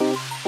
Remember how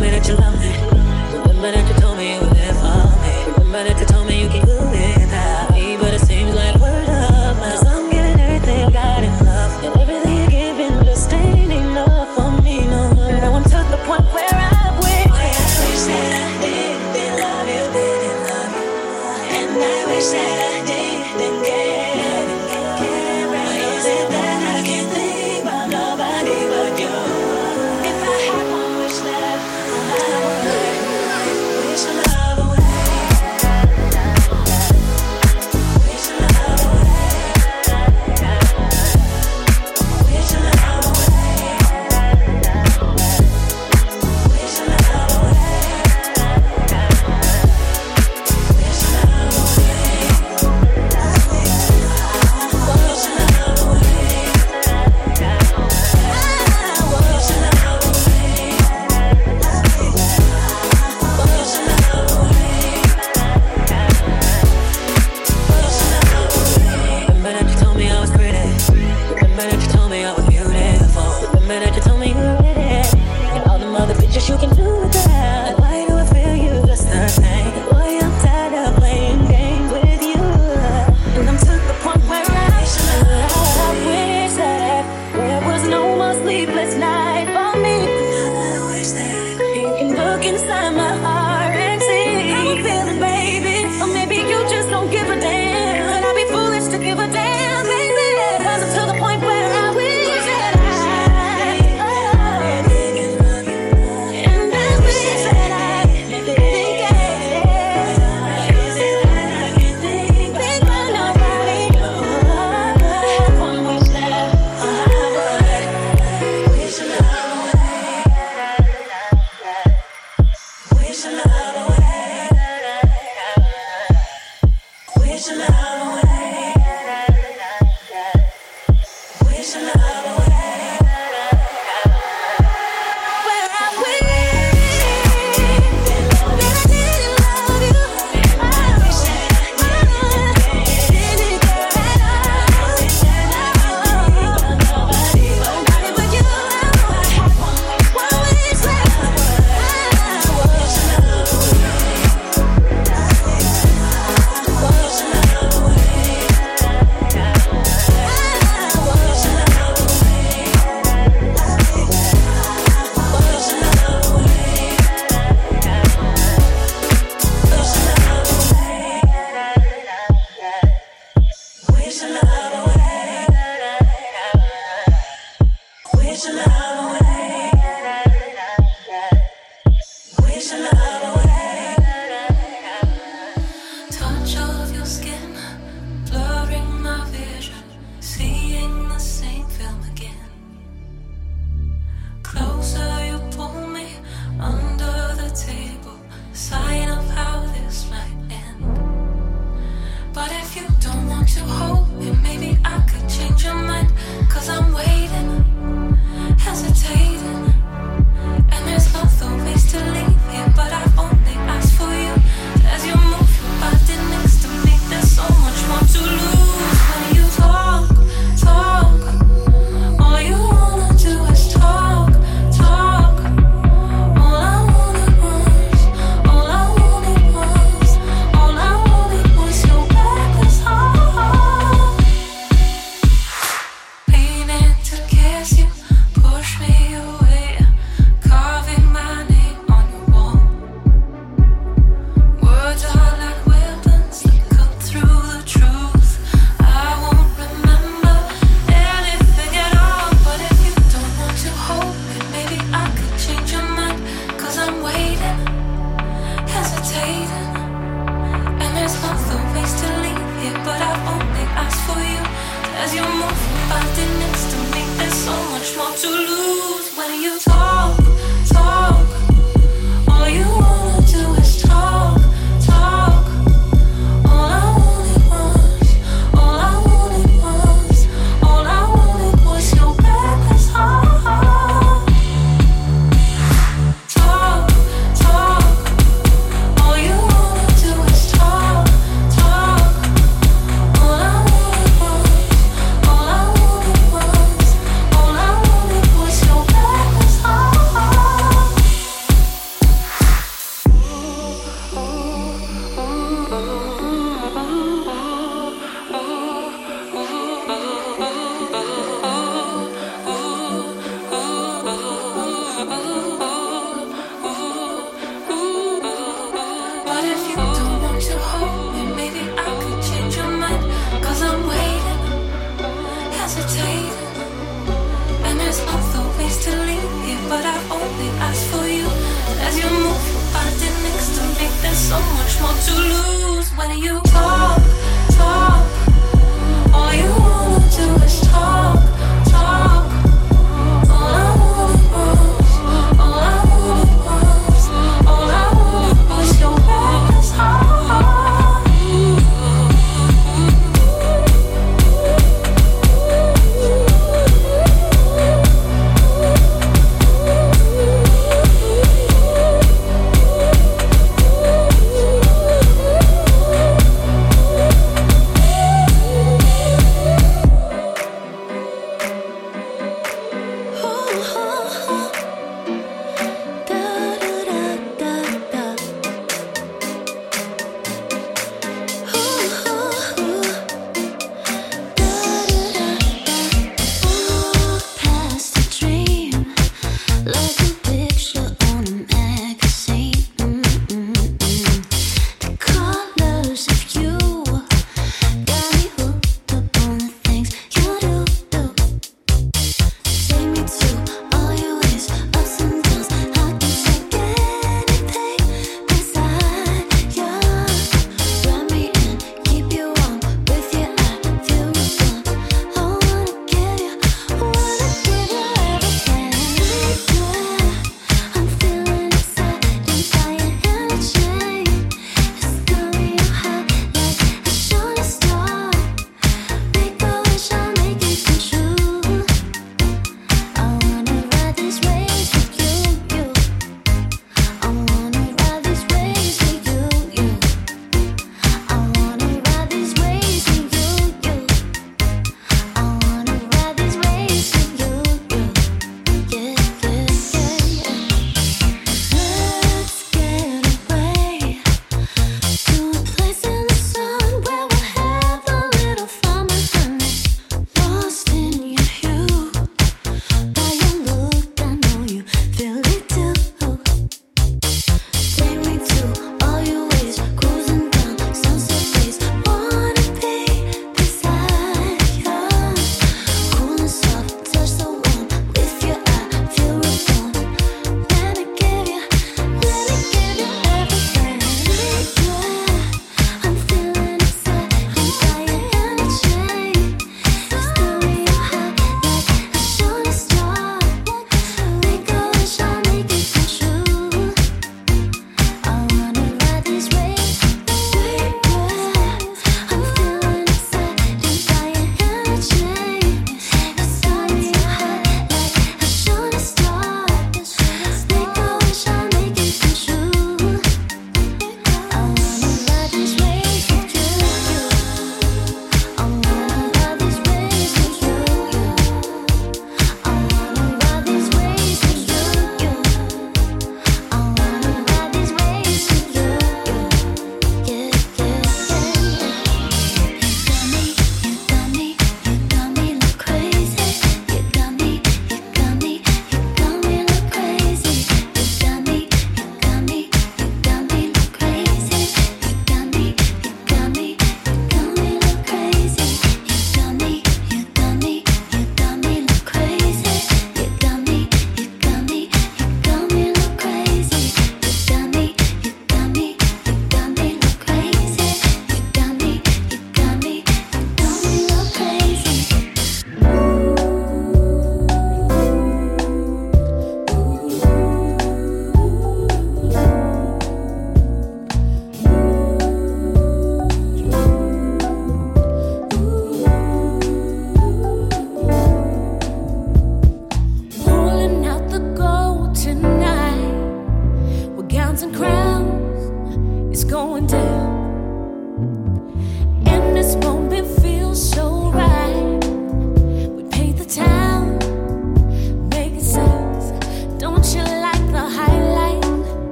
Remember that you love me. Remember that you told me you'd live for me. Remember that you told me you can do it now.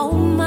Oh.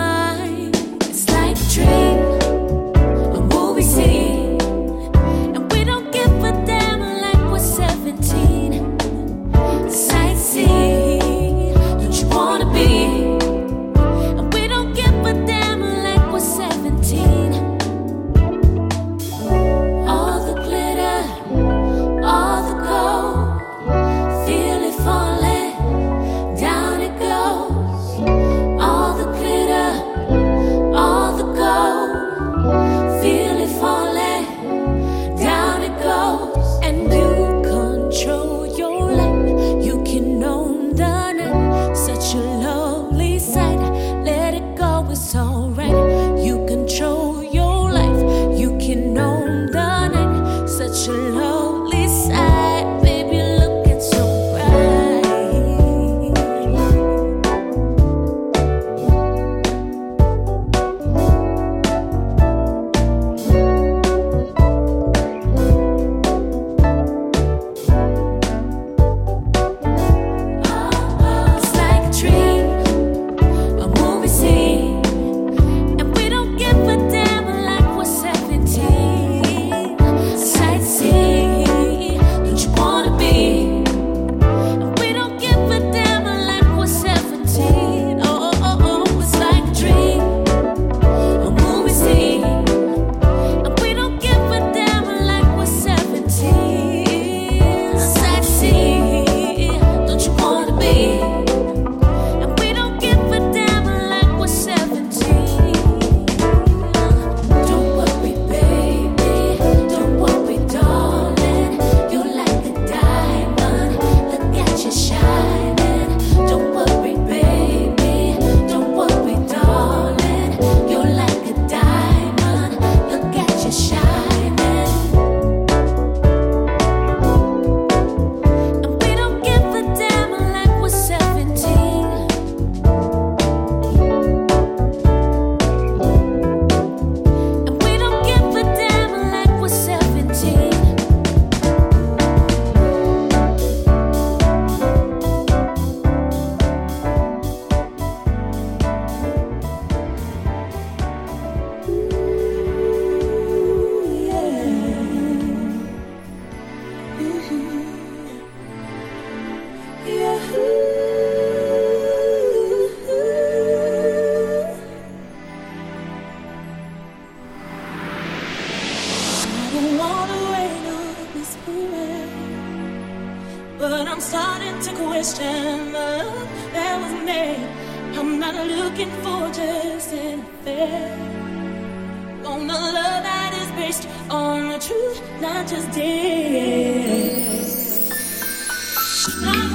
but I'm starting to question the love that was made. I'm not looking for just an affair. On a love that is based on the truth, not just days. Right,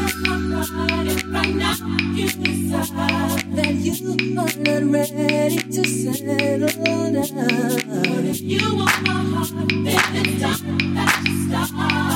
right now, you decide that you are not ready to settle down. But if you want my heart, then it's time that you stop.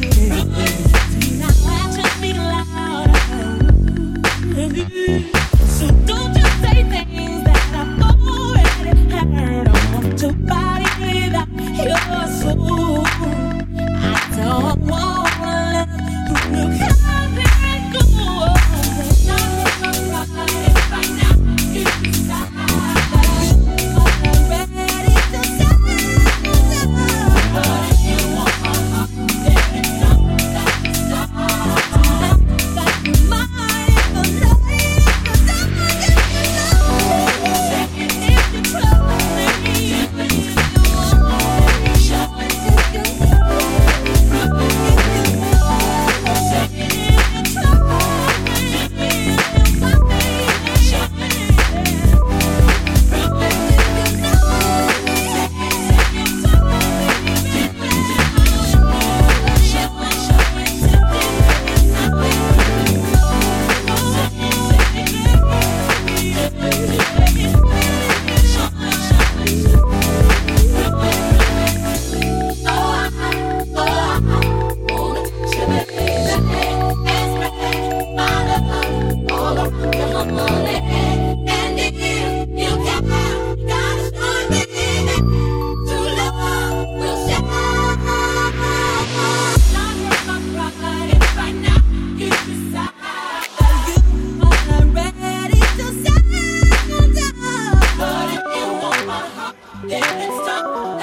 stop.